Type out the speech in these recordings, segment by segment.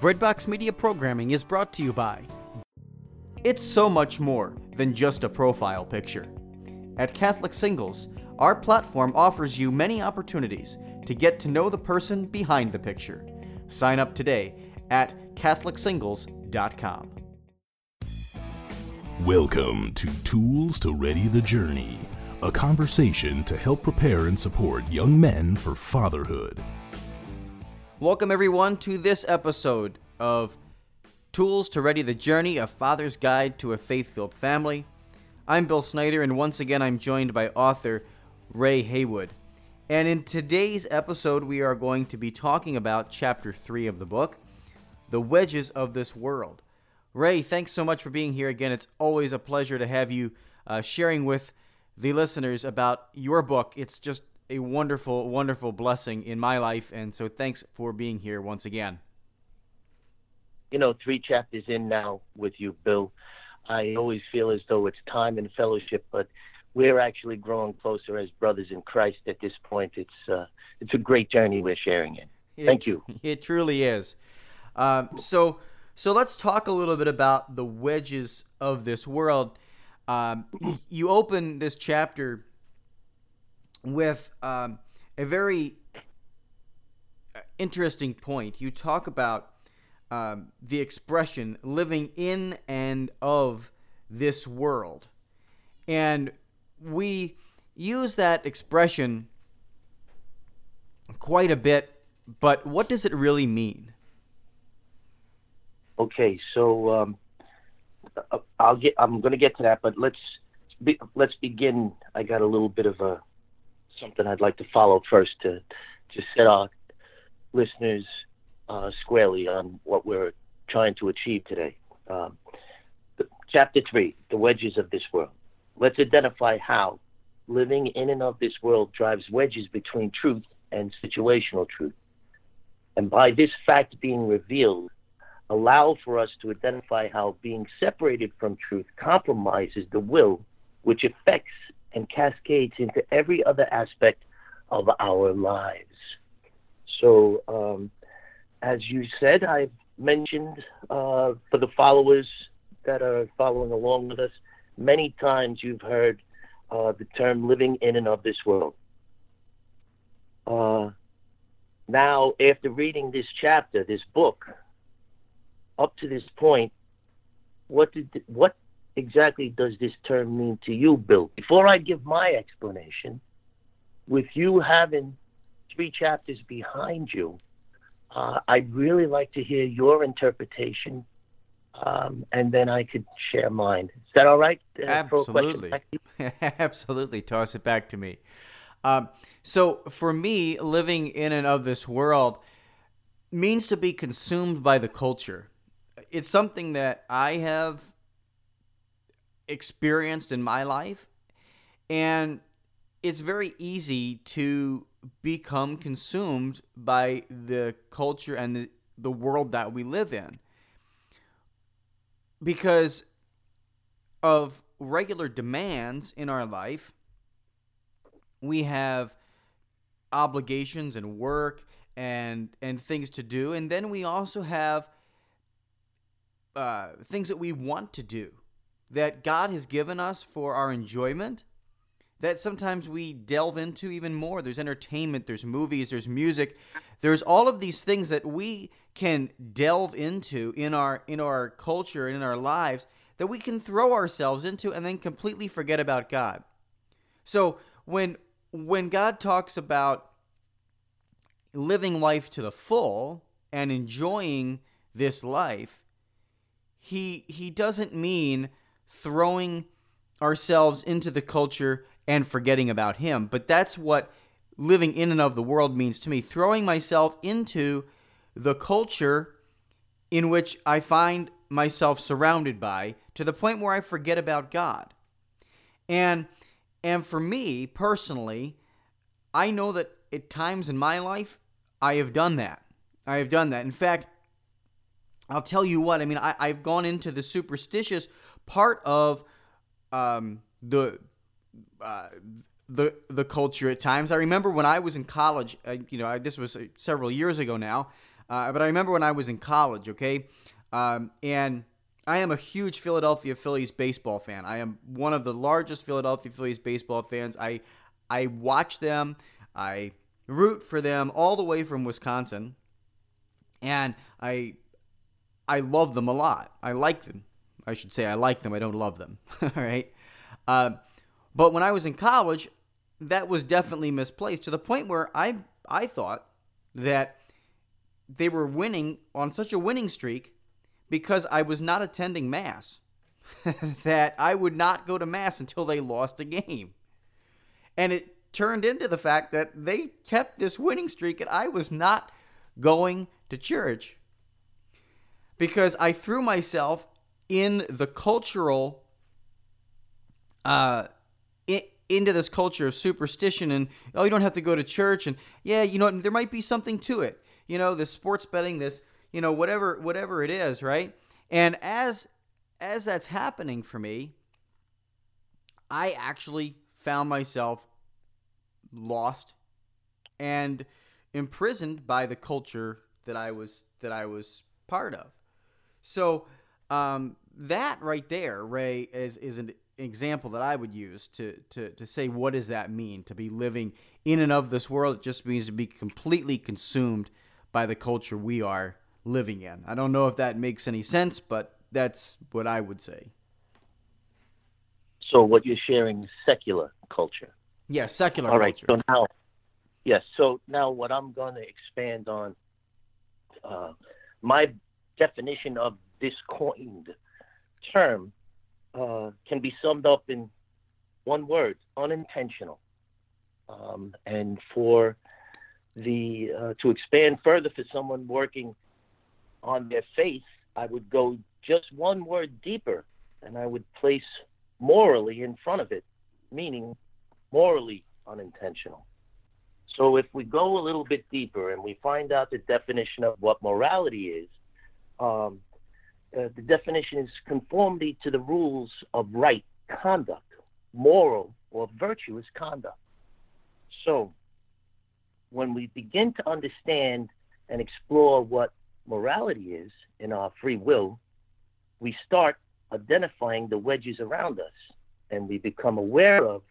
Breadbox Media programming is brought to you by. It's so much more than just a profile picture. At Catholic Singles, our platform offers you many opportunities to get to know the person behind the picture. Sign up today at CatholicSingles.com. Welcome to Tools to Ready the Journey, a conversation to help prepare and support young men for fatherhood. Welcome, everyone, to this episode of Tools to Ready the Journey A Father's Guide to a Faith Filled Family. I'm Bill Snyder, and once again, I'm joined by author Ray Haywood. And in today's episode, we are going to be talking about chapter three of the book, The Wedges of This World. Ray, thanks so much for being here again. It's always a pleasure to have you uh, sharing with the listeners about your book. It's just a wonderful, wonderful blessing in my life. And so thanks for being here once again. You know, three chapters in now with you, Bill. I always feel as though it's time and fellowship, but we're actually growing closer as brothers in Christ at this point. It's uh, it's a great journey we're sharing in. Thank you. It truly is. Um, so so let's talk a little bit about the wedges of this world. Um, you open this chapter with um, a very uh, interesting point. You talk about um, the expression living in and of this world. And we use that expression quite a bit, but what does it really mean? Okay, so um, uh, I'll get. I'm going to get to that, but let's be, let's begin. I got a little bit of a something I'd like to follow first to to set our listeners uh, squarely on what we're trying to achieve today. Um, the, chapter three: the wedges of this world. Let's identify how living in and of this world drives wedges between truth and situational truth, and by this fact being revealed allow for us to identify how being separated from truth compromises the will, which affects and cascades into every other aspect of our lives. So, um, as you said, I've mentioned uh, for the followers that are following along with us, many times you've heard uh, the term living in and of this world. Uh, now, after reading this chapter, this book, up to this point, what did what exactly does this term mean to you, Bill? Before I give my explanation, with you having three chapters behind you, uh, I'd really like to hear your interpretation, um, and then I could share mine. Is that all right? Uh, Absolutely. Absolutely. Toss it back to me. Um, so, for me, living in and of this world means to be consumed by the culture it's something that I have experienced in my life, and it's very easy to become consumed by the culture and the, the world that we live in. Because of regular demands in our life we have obligations and work and and things to do and then we also have uh, things that we want to do that God has given us for our enjoyment that sometimes we delve into even more. There's entertainment, there's movies, there's music, there's all of these things that we can delve into in our in our culture and in our lives that we can throw ourselves into and then completely forget about God. So when when God talks about living life to the full and enjoying this life, he he doesn't mean throwing ourselves into the culture and forgetting about him. But that's what living in and of the world means to me. Throwing myself into the culture in which I find myself surrounded by to the point where I forget about God. And and for me personally, I know that at times in my life I have done that. I have done that. In fact, I'll tell you what. I mean, I, I've gone into the superstitious part of um, the uh, the the culture at times. I remember when I was in college. Uh, you know, I, this was uh, several years ago now. Uh, but I remember when I was in college, okay, um, and I am a huge Philadelphia Phillies baseball fan. I am one of the largest Philadelphia Phillies baseball fans. I I watch them. I root for them all the way from Wisconsin, and I I love them a lot. I like them. I should say I like them. I don't love them. all right. Uh, but when I was in college, that was definitely misplaced to the point where I I thought that they were winning on such a winning streak because I was not attending mass that I would not go to mass until they lost a game. And it turned into the fact that they kept this winning streak and I was not going to church because I threw myself in the cultural uh into this culture of superstition and oh you don't have to go to church and yeah you know there might be something to it. You know this sports betting this you know whatever whatever it is right? And as as that's happening for me i actually found myself lost and imprisoned by the culture that i was that i was part of. So um, that right there ray is is an example that I would use to, to, to say what does that mean to be living in and of this world. It just means to be completely consumed by the culture we are living in. I don't know if that makes any sense, but that's what I would say. So what you're sharing is secular culture. Yeah, secular All right. culture. So now, yes. So now what I'm going to expand on, uh, my definition of this coined term uh, can be summed up in one word: unintentional. Um, and for the uh, to expand further for someone working on their faith, I would go just one word deeper, and I would place morally in front of it, meaning morally unintentional. So if we go a little bit deeper and we find out the definition of what morality is, um, uh, the definition is conformity to the rules of right conduct, moral or virtuous conduct. So, when we begin to understand and explore what morality is in our free will, we start identifying the wedges around us and we become aware of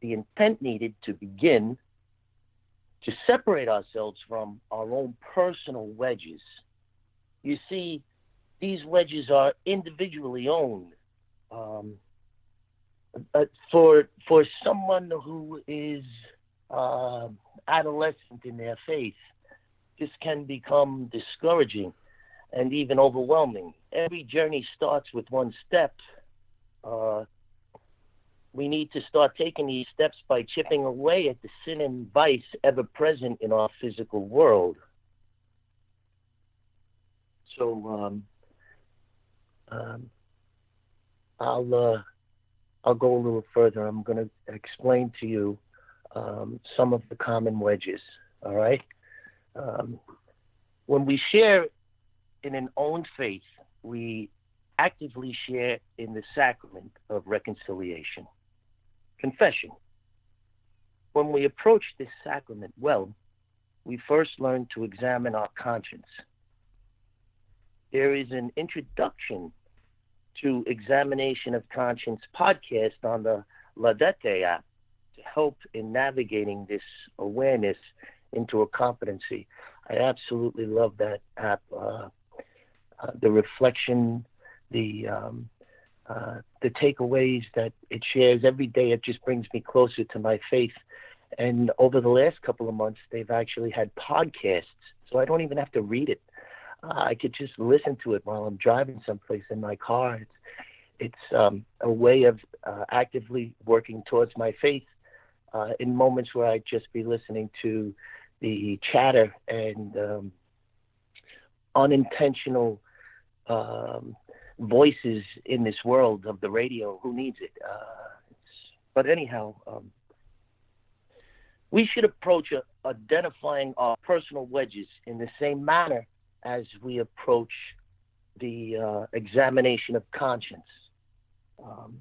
the intent needed to begin to separate ourselves from our own personal wedges. You see, these wedges are individually owned. Um, uh, for for someone who is uh, adolescent in their faith, this can become discouraging and even overwhelming. Every journey starts with one step. Uh, we need to start taking these steps by chipping away at the sin and vice ever present in our physical world. So, um, um, I'll uh, I'll go a little further. I'm going to explain to you um, some of the common wedges. All right. Um, when we share in an own faith, we actively share in the sacrament of reconciliation, confession. When we approach this sacrament well, we first learn to examine our conscience. There is an introduction to Examination of Conscience podcast on the Laudate app to help in navigating this awareness into a competency. I absolutely love that app. Uh, uh, the reflection, the um, uh, the takeaways that it shares every day, it just brings me closer to my faith. And over the last couple of months, they've actually had podcasts, so I don't even have to read it. I could just listen to it while I'm driving someplace in my car. It's it's um, a way of uh, actively working towards my faith uh, in moments where I'd just be listening to the chatter and um, unintentional um, voices in this world of the radio. Who needs it? Uh, but anyhow, um, we should approach uh, identifying our personal wedges in the same manner as we approach the uh, examination of conscience. Um,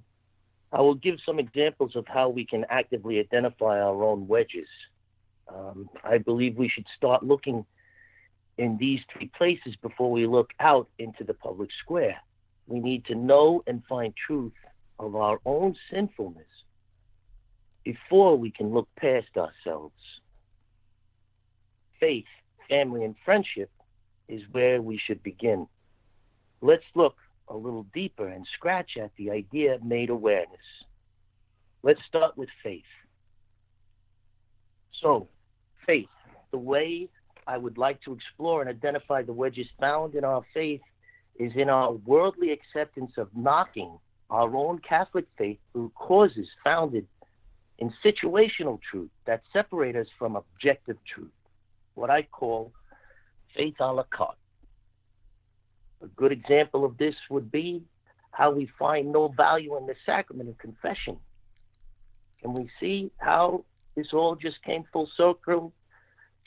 I will give some examples of how we can actively identify our own wedges. Um, I believe we should start looking in these three places before we look out into the public square. We need to know and find truth of our own sinfulness before we can look past ourselves. Faith, family, and friendship is where we should begin. Let's look a little deeper and scratch at the idea of made awareness. Let's start with faith. So, faith, the way I would like to explore and identify the wedges found in our faith is in our worldly acceptance of knocking our own Catholic faith through causes founded in situational truth that separate us from objective truth, what I call faith a la carte. A good example of this would be how we find no value in the sacrament of confession. Can we see how this all just came full circle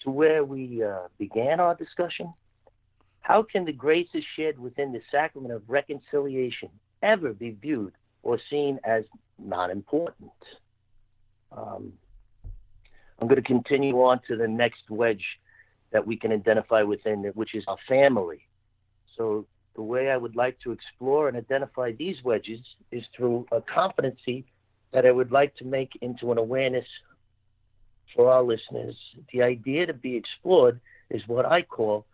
to where we uh, began our discussion? How can the graces shed within the sacrament of reconciliation ever be viewed or seen as not important? Um, I'm going to continue on to the next wedge that we can identify within which is our family. So the way I would like to explore and identify these wedges is through a competency that I would like to make into an awareness for our listeners. The idea to be explored is what I call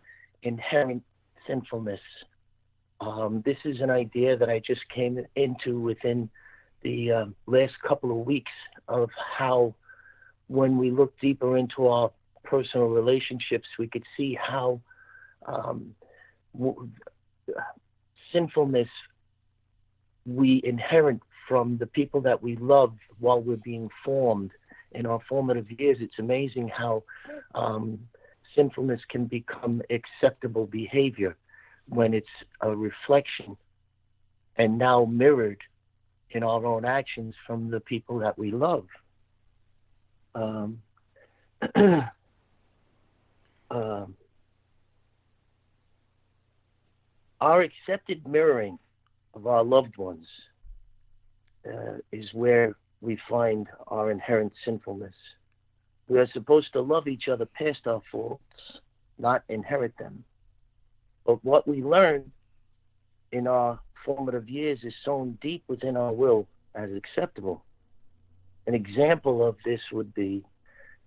inherent sinfulness. Um, this is an idea that I just came into within the uh, last couple of weeks of how, when we look deeper into our personal relationships, we could see how um, w- sinfulness we inherit from the people that we love while we're being formed in our formative years. It's amazing how um, sinfulness can become acceptable behavior when it's a reflection and now mirrored in our own actions from the people that we love. Um, um, our accepted mirroring of our loved ones uh, is where we find our inherent sinfulness. We are supposed to love each other past our faults, not inherit them. But what we learn in our formative years is sown deep within our will as acceptable. An example of this would be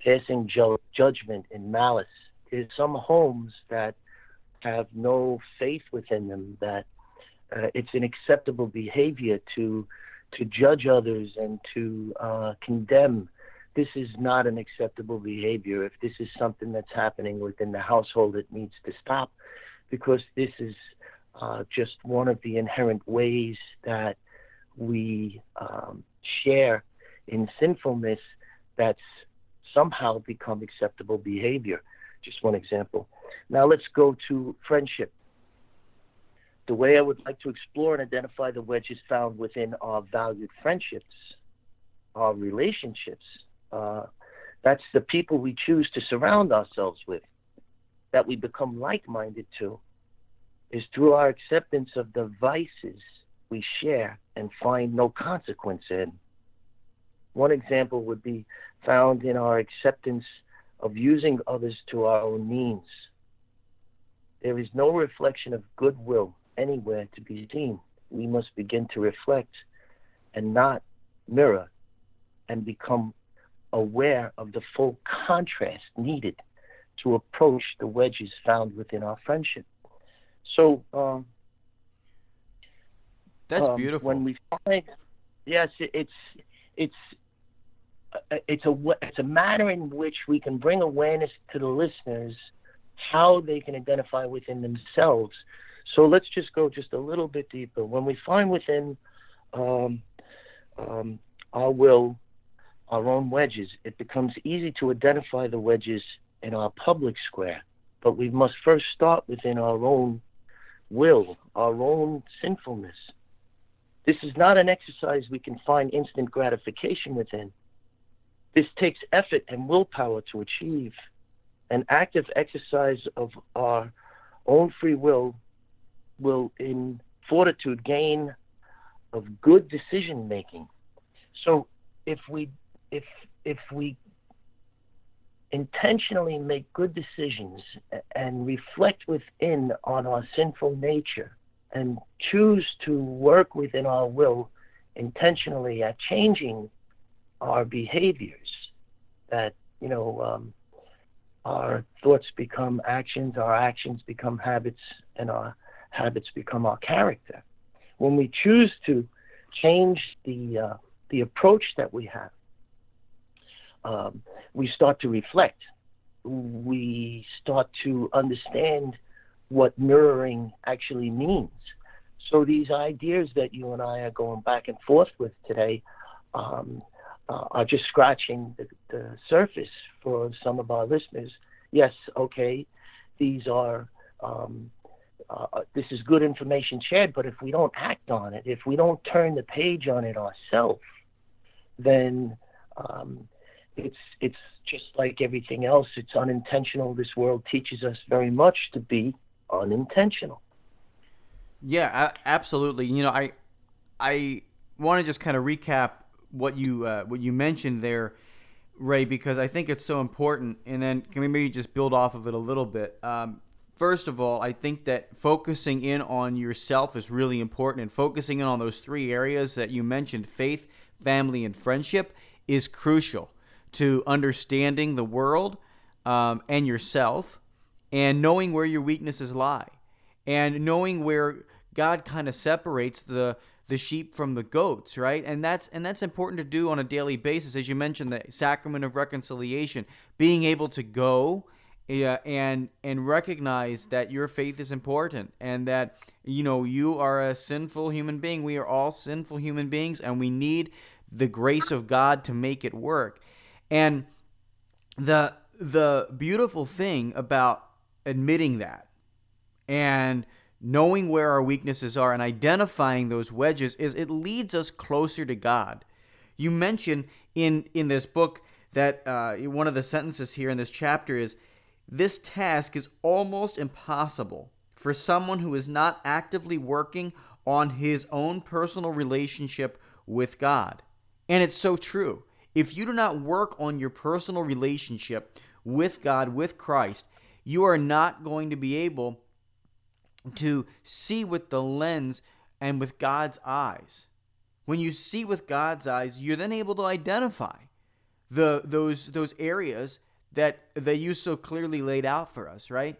passing ju- judgment in malice. There's some homes that have no faith within them that uh, it's an acceptable behavior to to judge others and to uh, condemn. This is not an acceptable behavior. If this is something that's happening within the household, it needs to stop because this is uh, just one of the inherent ways that we um, share in sinfulness that's somehow become acceptable behavior. Just one example. Now let's go to friendship. The way I would like to explore and identify the wedges found within our valued friendships, our relationships, uh, that's the people we choose to surround ourselves with, that we become like minded to, is through our acceptance of the vices we share and find no consequence in. One example would be found in our acceptance of using others to our own means. There is no reflection of goodwill anywhere to be seen. We must begin to reflect and not mirror and become aware of the full contrast needed to approach the wedges found within our friendship. So um, that's um, beautiful. When we find, yes, it's it's it's a it's a manner in which we can bring awareness to the listeners how they can identify within themselves. So let's just go just a little bit deeper. When we find within um, um, our will our own wedges, it becomes easy to identify the wedges in our public square. But we must first start within our own will, our own sinfulness. This is not an exercise we can find instant gratification within. This takes effort and willpower to achieve. An active exercise of our own free will will, in fortitude, gain of good decision making. So, if we if if we intentionally make good decisions and reflect within on our sinful nature and choose to work within our will intentionally at changing our behaviors, that, you know, um, our thoughts become actions, our actions become habits, and our habits become our character. When we choose to change the uh, the approach that we have, um, we start to reflect. We start to understand what mirroring actually means. So these ideas that you and I are going back and forth with today um, uh, are just scratching the, the surface for some of our listeners. Yes, okay, these are um, uh, this is good information shared, but if we don't act on it, if we don't turn the page on it ourselves, then um, it's it's just like everything else. It's unintentional. This world teaches us very much to be unintentional. Yeah, absolutely. You know, I I want to just kind of recap what you uh, what you mentioned there, Ray, because I think it's so important. And then can we maybe just build off of it a little bit? Um, first of all, I think that focusing in on yourself is really important, and focusing in on those three areas that you mentioned faith, family, and friendship is crucial to understanding the world um, and yourself and knowing where your weaknesses lie and knowing where God kind of separates the the sheep from the goats, right? And that's and that's important to do on a daily basis, as you mentioned, the sacrament of reconciliation, being able to go uh, and and recognize that your faith is important and that you know you are a sinful human being. We are all sinful human beings, and we need the grace of God to make it work. And the the beautiful thing about admitting that and knowing where our weaknesses are and identifying those wedges is it leads us closer to God. You mention in in this book that uh, one of the sentences here in this chapter is this task is almost impossible for someone who is not actively working on his own personal relationship with God. And it's so true. If you do not work on your personal relationship with God, with Christ, you are not going to be able to see with the lens and with God's eyes. When you see with God's eyes, you're then able to identify the those those areas that that you so clearly laid out for us, right?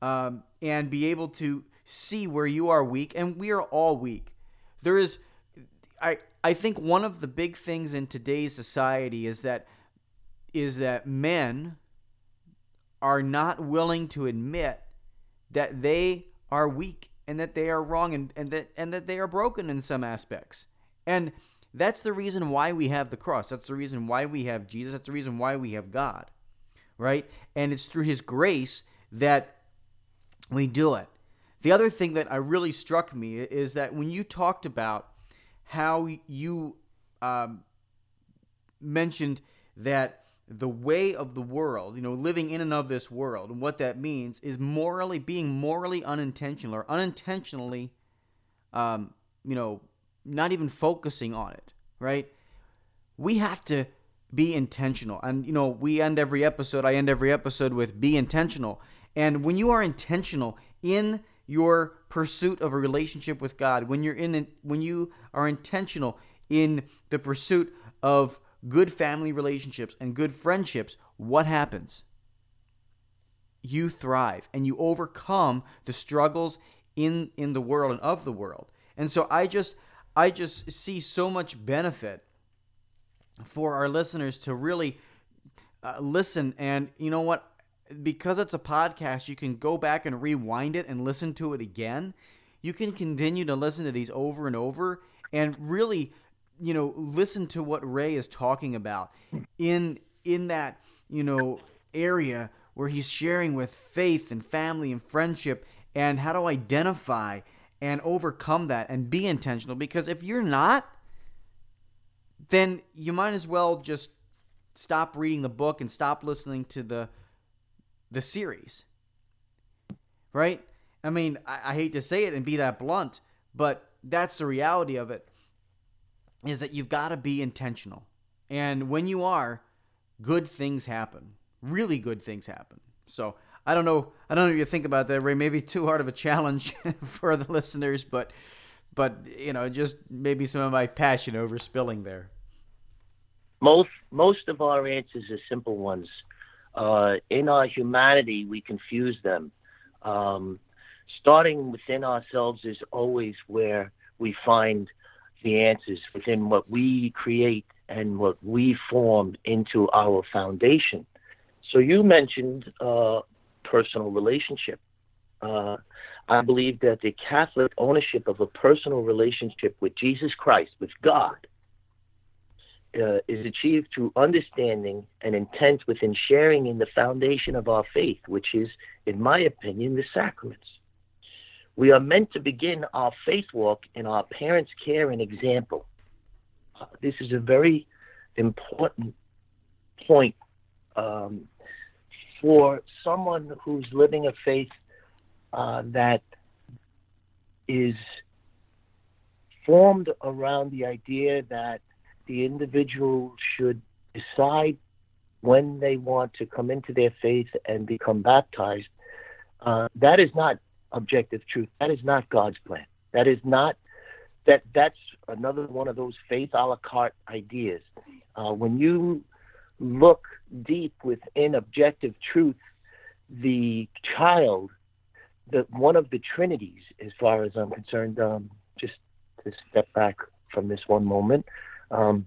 Um, and be able to see where you are weak, and we are all weak. There is, I I think one of the big things in today's society is that is that men are not willing to admit that they are weak and that they are wrong and, and that and that they are broken in some aspects. And that's the reason why we have the cross. That's the reason why we have Jesus. That's the reason why we have God. Right? And it's through his grace that we do it. The other thing that I really struck me is that when you talked about how you um, mentioned that the way of the world, you know, living in and of this world, and what that means is morally being morally unintentional or unintentionally, um, you know, not even focusing on it, right? We have to be intentional, and you know, we end every episode. I end every episode with "be intentional," and when you are intentional in your pursuit of a relationship with God, when you're in, when you are intentional in the pursuit of good family relationships and good friendships, what happens? You thrive and you overcome the struggles in in the world and of the world. And so I just I just see so much benefit for our listeners to really uh, listen and you know what because it's a podcast you can go back and rewind it and listen to it again you can continue to listen to these over and over and really you know, listen to what Ray is talking about in in that, you know, area where he's sharing with faith and family and friendship and how to identify and overcome that and be intentional because if you're not then you might as well just stop reading the book and stop listening to the the series. Right? I mean, I, I hate to say it and be that blunt, but that's the reality of it is that you've got to be intentional. And when you are, good things happen. Really good things happen. So I don't know. I don't know what you think about that, Ray. Maybe too hard of a challenge for the listeners, but but you know, just maybe some of my passion over spilling there. Most most of our answers are simple ones. Uh, in our humanity, we confuse them. Um, starting within ourselves is always where we find the answers within what we create and what we form into our foundation. So you mentioned uh, personal relationship. Uh, I believe that the Catholic ownership of a personal relationship with Jesus Christ, with God, uh, is achieved through understanding and intent within sharing in the foundation of our faith, which is, in my opinion, the sacraments. We are meant to begin our faith walk in our parents' care and example. This is a very important point um, for someone who's living a faith uh, that is formed around the idea that the individual should decide when they want to come into their faith and become baptized. Uh, that is not objective truth. That is not God's plan. That is not that. That's another one of those faith a la carte ideas. Uh, when you look deep within objective truth, the child, the one of the trinities, as far as I'm concerned, um, just to step back from this one moment, um,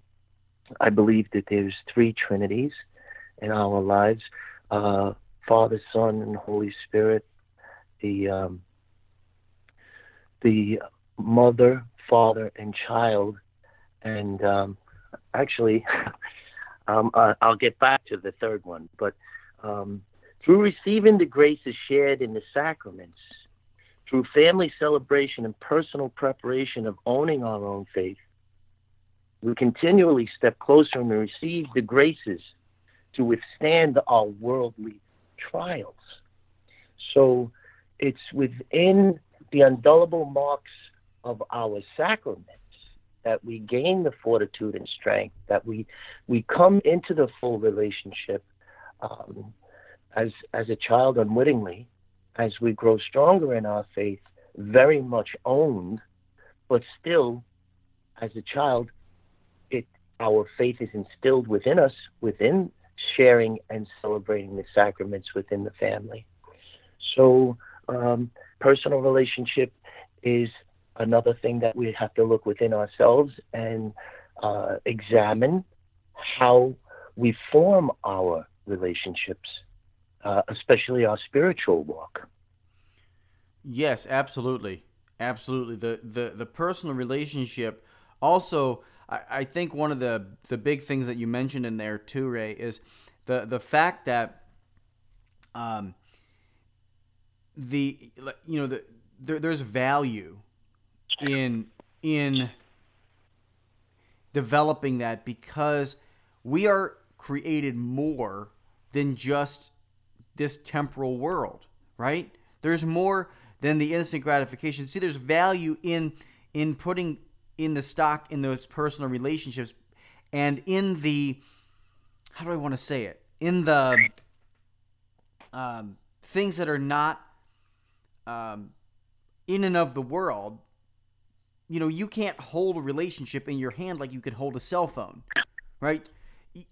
I believe that there's three trinities in our lives: uh, Father, Son, and Holy Spirit. The um, the mother, father, and child, and um, actually, um, uh, I'll get back to the third one. But um, through receiving the graces shared in the sacraments, through family celebration and personal preparation of owning our own faith, we continually step closer and receive the graces to withstand our worldly trials. So it's within the indelible marks of our sacraments that we gain the fortitude and strength, that we we come into the full relationship um, as as a child unwittingly, as we grow stronger in our faith, very much owned, but still, as a child, it our faith is instilled within us, within sharing and celebrating the sacraments within the family. So, um, personal relationship is another thing that we have to look within ourselves and uh, examine how we form our relationships, uh, especially our spiritual walk. Yes, absolutely, absolutely. The the the personal relationship also I, I think one of the the big things that you mentioned in there too, Ray, is the the fact that um the you know the there, there's value in in developing that because we are created more than just this temporal world, right? There's more than the instant gratification. See, there's value in in putting in the stock in those personal relationships and in the how do I want to say it in the um, things that are not um, in and of the world. You know, you can't hold a relationship in your hand like you could hold a cell phone, right?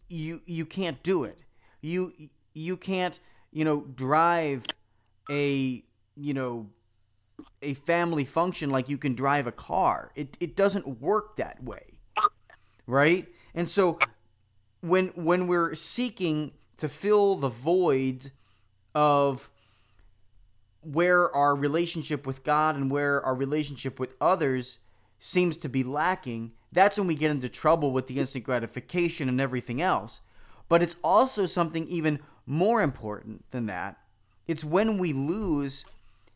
You you can't do it. You you can't you know drive a you know a family function like you can drive a car. It it doesn't work that way. Right? And so when when we're seeking to fill the void of where our relationship with God and where our relationship with others seems to be lacking, that's when we get into trouble with the instant gratification and everything else. But it's also something even more important than that. It's when we lose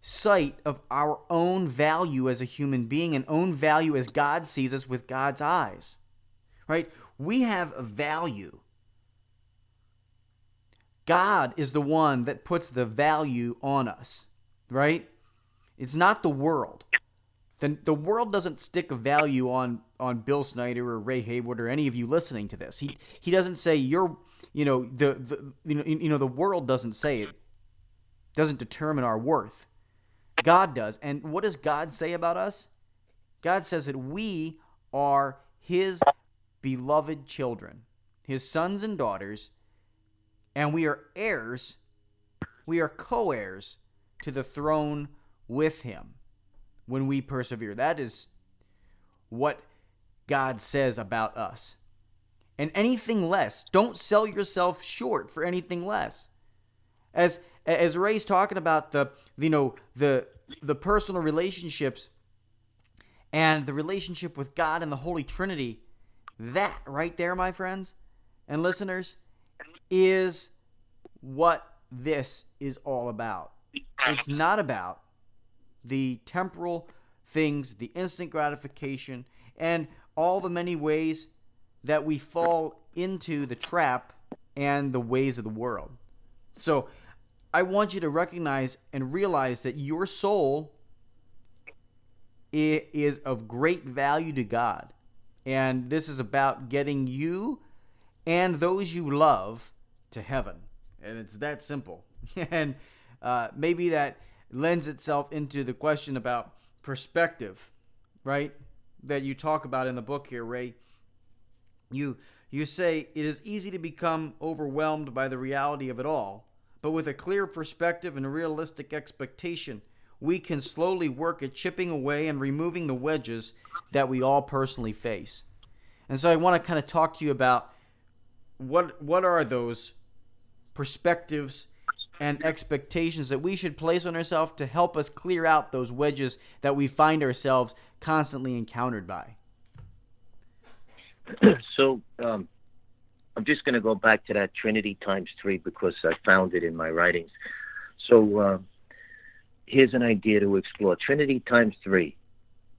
sight of our own value as a human being and own value as God sees us with God's eyes. Right? We have a value. God is the one that puts the value on us, right? It's not the world. The, the world doesn't stick a value on on Bill Snyder or Ray Haywood or any of you listening to this. He he doesn't say you're you know the, the you know you know the world doesn't say it doesn't determine our worth. God does. And what does God say about us? God says that we are his beloved children, his sons and daughters, and we are heirs, we are co heirs to the throne with him when we persevere. That is what God says about us. And anything less, don't sell yourself short for anything less. As as Ray's talking about the you know the the personal relationships and the relationship with God and the Holy Trinity, that right there, my friends and listeners, is what this is all about. It's not about the temporal things, the instant gratification, and all the many ways that we fall into the trap and the ways of the world. So, I want you to recognize and realize that your soul is of great value to God. And this is about getting you and those you love to heaven. And it's that simple. and uh, maybe that lends itself into the question about perspective, right? That you talk about in the book here, Ray. You you say it is easy to become overwhelmed by the reality of it all, but with a clear perspective and realistic expectation, we can slowly work at chipping away and removing the wedges that we all personally face. And so I want to kind of talk to you about what what are those perspectives and expectations that we should place on ourselves to help us clear out those wedges that we find ourselves constantly encountered by. so um, I'm just going to go back to that Trinity times three because I found it in my writings. So uh, here's an idea to explore Trinity times three.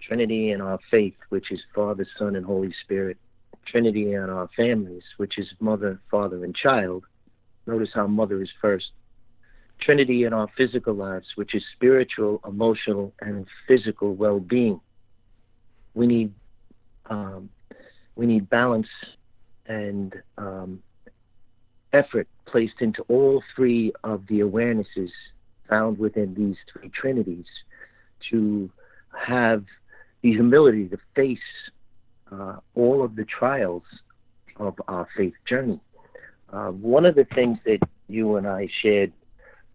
Trinity in our faith, which is Father, Son, and Holy Spirit. Trinity in our families, which is mother, father, and child. Notice how mother is first. Trinity in our physical lives, which is spiritual, emotional, and physical well-being. We need um, we need balance and um, effort placed into all three of the awarenesses found within these three trinities to have the humility to face uh, all of the trials of our faith journey. Uh, one of the things that you and I shared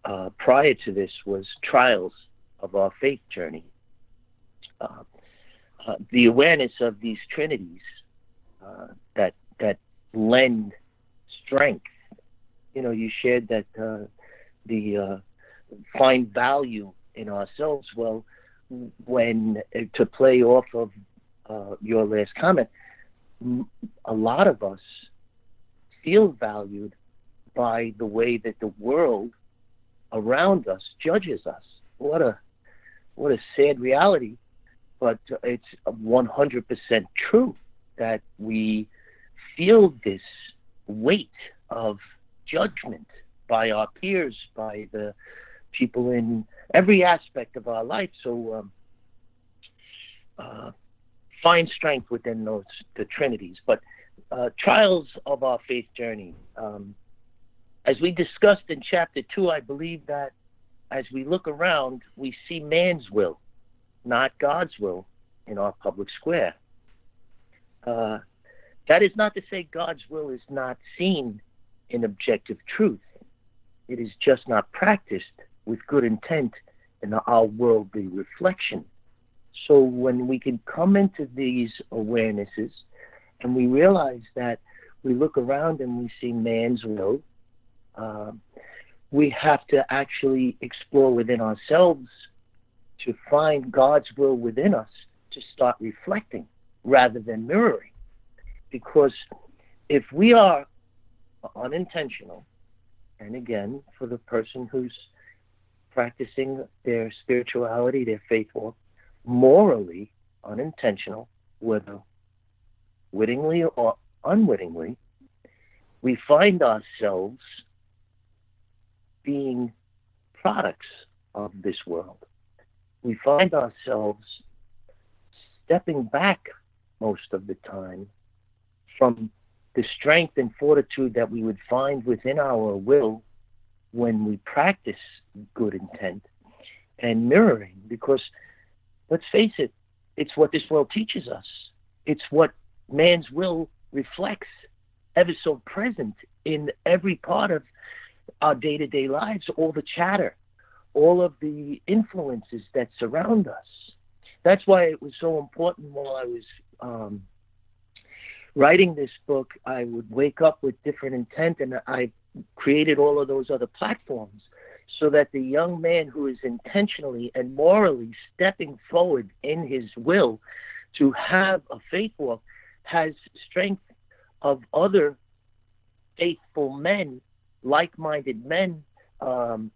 uh, prior to this was trials of our faith journey. Uh, uh, the awareness of these trinities uh, that that lend strength. You know, you shared that the find value in ourselves. Well, when to play off of uh, your last comment, a lot of us feel valued by the way that the world around us judges us. What a what a sad reality, but it's 100% true that we feel this weight of judgment by our peers, by the people in every aspect of our life. So um, uh, find strength within those the trinities. But uh, trials of our faith journey. Um, as we discussed in chapter two, I believe that as we look around, we see man's will, not God's will, in our public square. Uh, that is not to say God's will is not seen in objective truth. It is just not practiced with good intent in our worldly reflection. So when we can come into these awarenesses and we realize that we look around and we see man's will, uh, we have to actually explore within ourselves to find God's will within us to start reflecting rather than mirroring. Because if we are unintentional, and again, for the person who's practicing their spirituality, their faith walk, morally unintentional, whether wittingly or unwittingly, we find ourselves being products of this world. We find ourselves stepping back most of the time from the strength and fortitude that we would find within our will when we practice good intent and mirroring because let's face it, it's what this world teaches us. It's what man's will reflects ever so present in every part of our day to day lives, all the chatter, all of the influences that surround us. That's why it was so important while I was um, writing this book. I would wake up with different intent, and I created all of those other platforms so that the young man who is intentionally and morally stepping forward in his will to have a faith walk has strength of other faithful men, like minded men, um,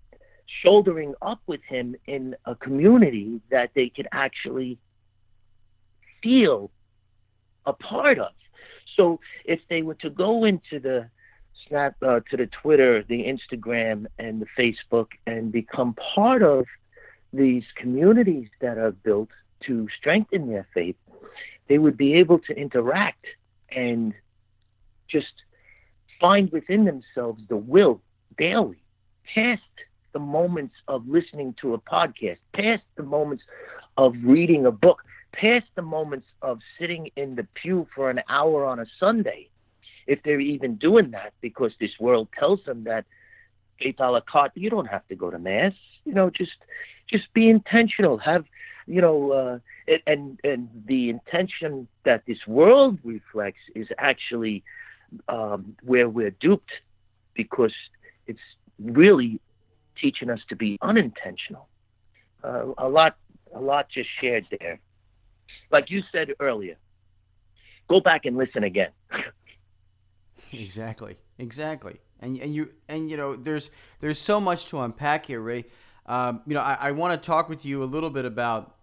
shouldering up with him in a community that they could actually feel a part of. So if they were to go into the snap uh, to the Twitter, the Instagram, and the Facebook, and become part of these communities that are built to strengthen their faith, they would be able to interact and just find within themselves the will daily, past the moments of listening to a podcast, past the moments of reading a book, past the moments of sitting in the pew for an hour on a Sunday, if they're even doing that, because this world tells them that faith a la carte, you don't have to go to mass. You know, just just be intentional. Have you know, uh, and and the intention that this world reflects is actually um, where we're duped because it's really teaching us to be unintentional. Uh, a lot, a lot just shared there. Like you said earlier, go back and listen again. exactly, exactly. And and you and you know, there's there's so much to unpack here, Ray. Um, you know, I, I want to talk with you a little bit about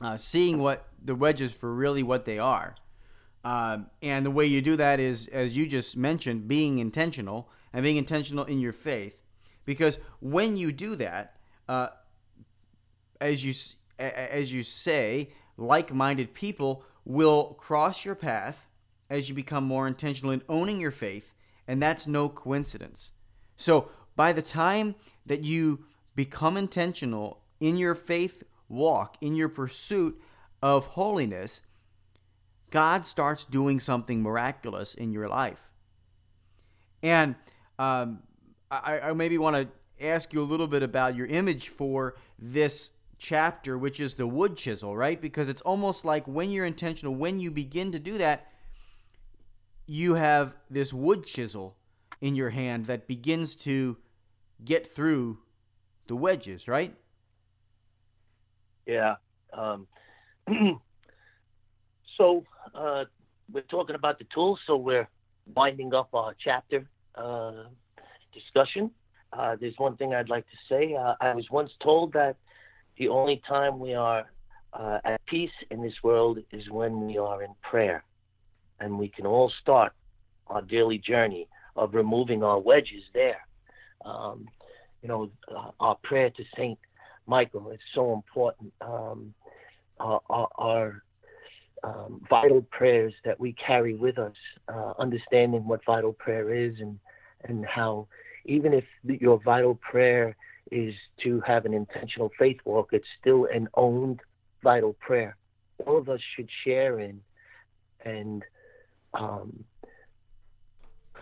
uh, seeing what the wedges for really what they are. Um, and the way you do that is, as you just mentioned, being intentional and being intentional in your faith. Because when you do that, uh, as you as you say, like-minded people will cross your path as you become more intentional in owning your faith, and that's no coincidence. So by the time that you become intentional in your faith walk, in your pursuit of holiness, God starts doing something miraculous in your life. And um, I, I maybe want to ask you a little bit about your image for this chapter, which is the wood chisel, right? Because it's almost like when you're intentional, when you begin to do that, you have this wood chisel in your hand that begins to get through the wedges, right? Yeah. Um, so uh, we're talking about the tools, so we're winding up our chapter uh, discussion. Uh, there's one thing I'd like to say. Uh, I was once told that the only time we are uh, at peace in this world is when we are in prayer. And we can all start our daily journey of removing our wedges there. Um, you know, uh, our prayer to Saint Michael is so important. Um, our, our um, vital prayers that we carry with us, uh, understanding what vital prayer is and, and how even if your vital prayer is to have an intentional faith walk, it's still an owned vital prayer. All of us should share in and um,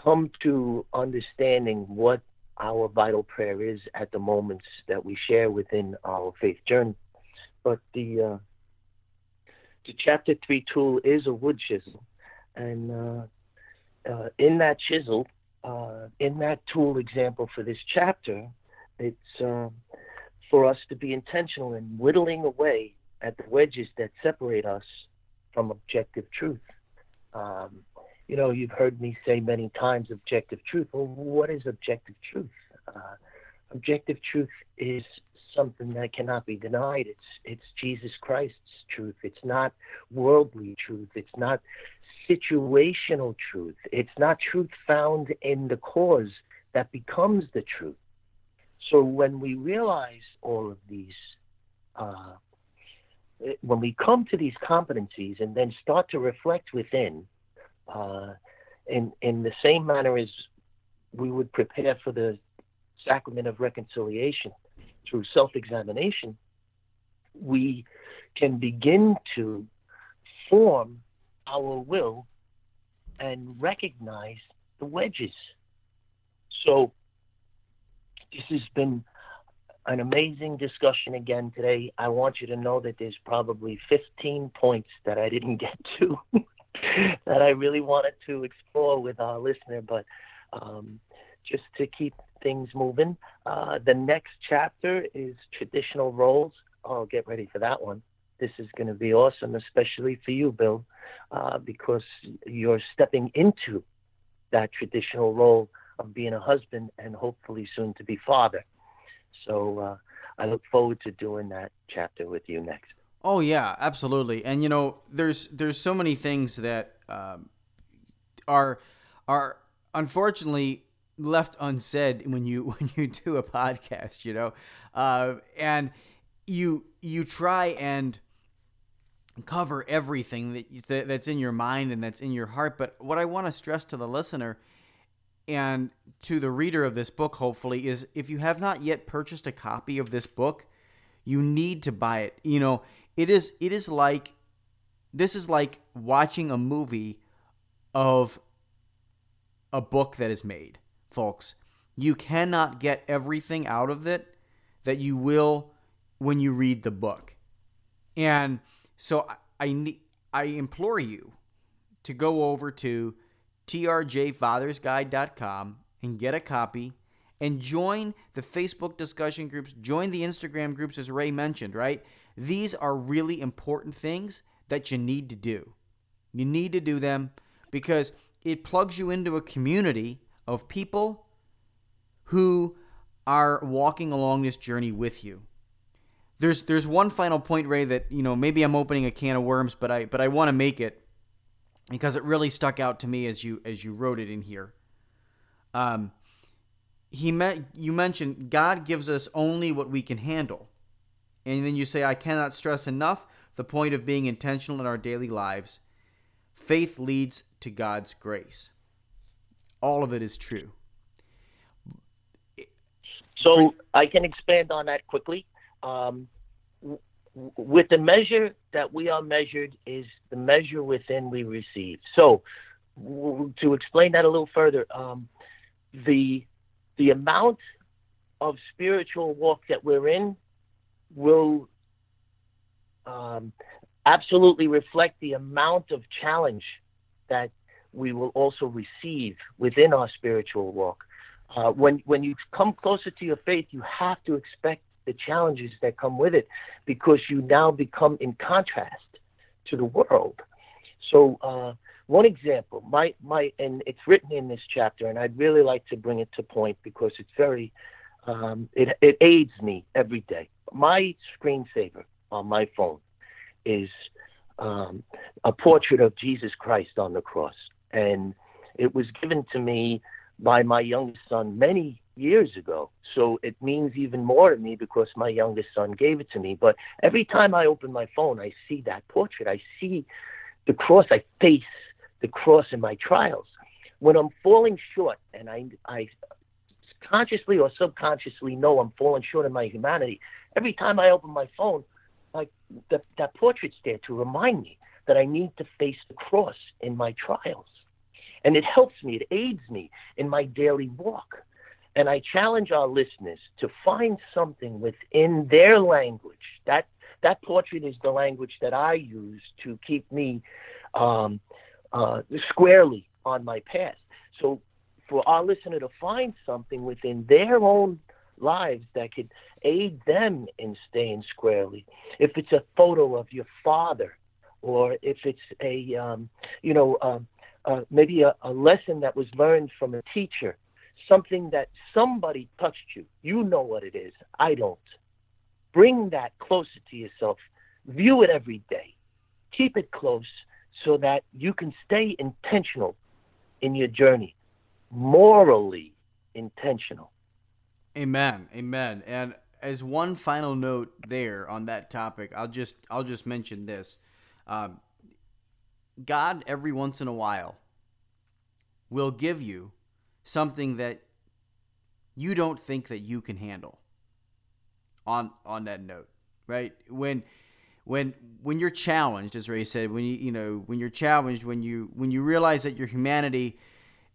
come to understanding what our vital prayer is at the moments that we share within our faith journey. But the uh, the chapter three tool is a wood chisel, and uh, uh, in that chisel, uh, in that tool example for this chapter, it's um, for us to be intentional in whittling away at the wedges that separate us from objective truth. Um, you know, you've heard me say many times objective truth. Well, what is objective truth? Uh, objective truth is something that cannot be denied. It's it's Jesus Christ's truth. It's not worldly truth. It's not situational truth. It's not truth found in the cause that becomes the truth. So when we realize all of these, uh, when we come to these competencies and then start to reflect within, uh, in in the same manner as we would prepare for the sacrament of reconciliation through self examination, we can begin to form our will and recognize the wedges. So, this has been an amazing discussion again today. I want you to know that there's probably 15 points that I didn't get to that I really wanted to explore with our listener, but um, just to keep things moving, uh, the next chapter is traditional roles. Oh, get ready for that one. This is going to be awesome, especially for you, Bill, uh, because you're stepping into that traditional role of being a husband and hopefully soon to be father. So uh, I look forward to doing that chapter with you next. Oh yeah, absolutely. And you know, there's there's so many things that um, are are unfortunately left unsaid when you when you do a podcast. You know, uh, and you you try and cover everything that, that that's in your mind and that's in your heart. But what I want to stress to the listener and to the reader of this book, hopefully, is if you have not yet purchased a copy of this book, you need to buy it. You know, it is it is like this is like watching a movie of a book that is made, folks. You cannot get everything out of it that you will when you read the book. And so I I, I implore you to go over to trjfathersguide.com and get a copy and join the Facebook discussion groups, join the Instagram groups as Ray mentioned, right? These are really important things that you need to do. You need to do them because it plugs you into a community of people who are walking along this journey with you. There's there's one final point, Ray, that you know maybe I'm opening a can of worms, but I but I want to make it because it really stuck out to me as you as you wrote it in here. Um, he met you mentioned God gives us only what we can handle, and then you say I cannot stress enough the point of being intentional in our daily lives. Faith leads to God's grace. All of it is true. So I can expand on that quickly. Um, with the measure that we are measured is the measure within we receive. So, w- to explain that a little further, um, the the amount of spiritual walk that we're in will um, absolutely reflect the amount of challenge that we will also receive within our spiritual walk. Uh, when when you come closer to your faith, you have to expect the challenges that come with it because you now become in contrast to the world. So, uh, one example, my, my, and it's written in this chapter, and I'd really like to bring it to point because it's very, um, it, it aids me every day. My screensaver on my phone is um, a portrait of Jesus Christ on the cross. And it was given to me by my youngest son many years ago. So it means even more to me because my youngest son gave it to me. But every time I open my phone, I see that portrait. I see the cross. I face the cross in my trials. When I'm falling short, and I, I consciously or subconsciously know I'm falling short of my humanity, every time I open my phone, like the, that portrait's there to remind me that I need to face the cross in my trials. And it helps me, it aids me in my daily walk. And I challenge our listeners to find something within their language. That that portrait is the language that I use to keep me um, uh, squarely on my path. So, for our listener to find something within their own lives that could aid them in staying squarely, if it's a photo of your father, or if it's a um, you know uh, uh, maybe a, a lesson that was learned from a teacher something that somebody touched you. You know what it is. I don't. Bring that closer to yourself. View it every day. Keep it close so that you can stay intentional in your journey, morally intentional. Amen. Amen. And as one final note there on that topic, I'll just I'll just mention this. Um, God every once in a while will give you something that you don't think that you can handle. On on that note, right? When when when you're challenged, as Ray said, when you you know when you're challenged, when you when you realize that your humanity,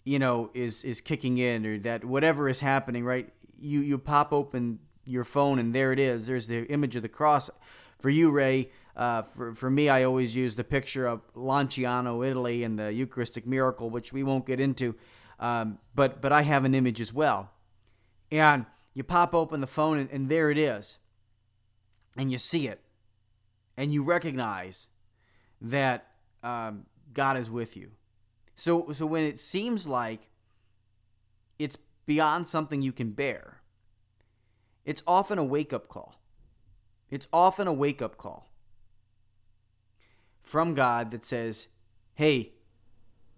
you know, is is kicking in, or that whatever is happening, right? You you pop open your phone and there it is. There's the image of the cross. For you, Ray, uh, for for me, I always use the picture of Lanciano, Italy, and the Eucharistic miracle, which we won't get into. Um, but but I have an image as well, and you pop open the phone and, and there it is, and you see it and you recognize that um, God is with you. So, so when it seems like it's beyond something you can bear, it's often a wake up call. It's often a wake up call from God that says, hey,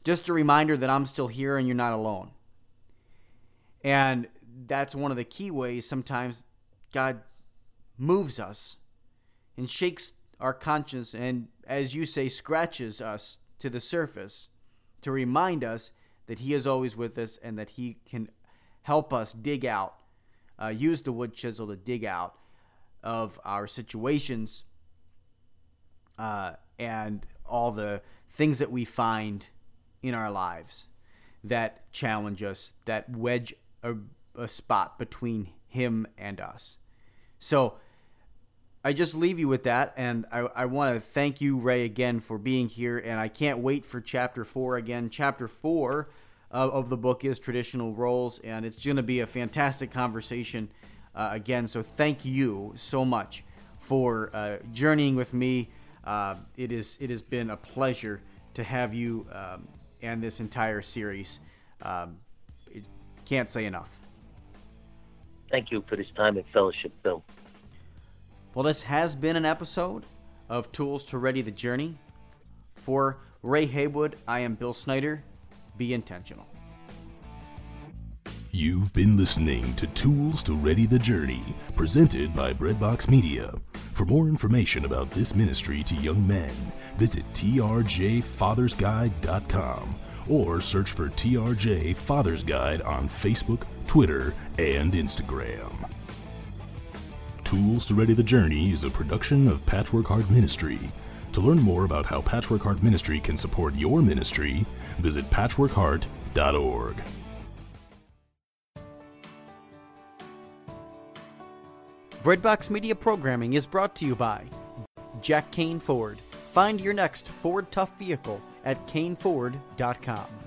just a reminder that I'm still here and you're not alone. And that's one of the key ways sometimes God moves us and shakes our conscience and, as you say, scratches us to the surface to remind us that He is always with us and that He can help us dig out, uh, use the wood chisel to dig out of our situations uh, and all the things that we find in our lives that challenge us, that wedge a, a spot between Him and us. So, I just leave you with that, and I, I want to thank you, Ray, again for being here, and I can't wait for chapter four again. Chapter four of, of the book is traditional roles, and it's going to be a fantastic conversation uh, again. So thank you so much for uh, journeying with me. Uh, it is it has been a pleasure to have you um, and this entire series. Um, can't say enough. Thank you for this time and fellowship, Bill. Well, this has been an episode of Tools to Ready the Journey. For Ray Haywood, I am Bill Snyder. Be intentional. You've been listening to Tools to Ready the Journey, presented by Breadbox Media. For more information about this ministry to young men, visit trjfathersguide.com or search for TRJ Father's Guide on Facebook, Twitter, and Instagram. Tools to Ready the Journey is a production of Patchwork Heart Ministry. To learn more about how Patchwork Heart Ministry can support your ministry, visit patchworkheart.org. Breadbox Media programming is brought to you by Jack Kane Ford. Find your next Ford Tough vehicle at caneford.com.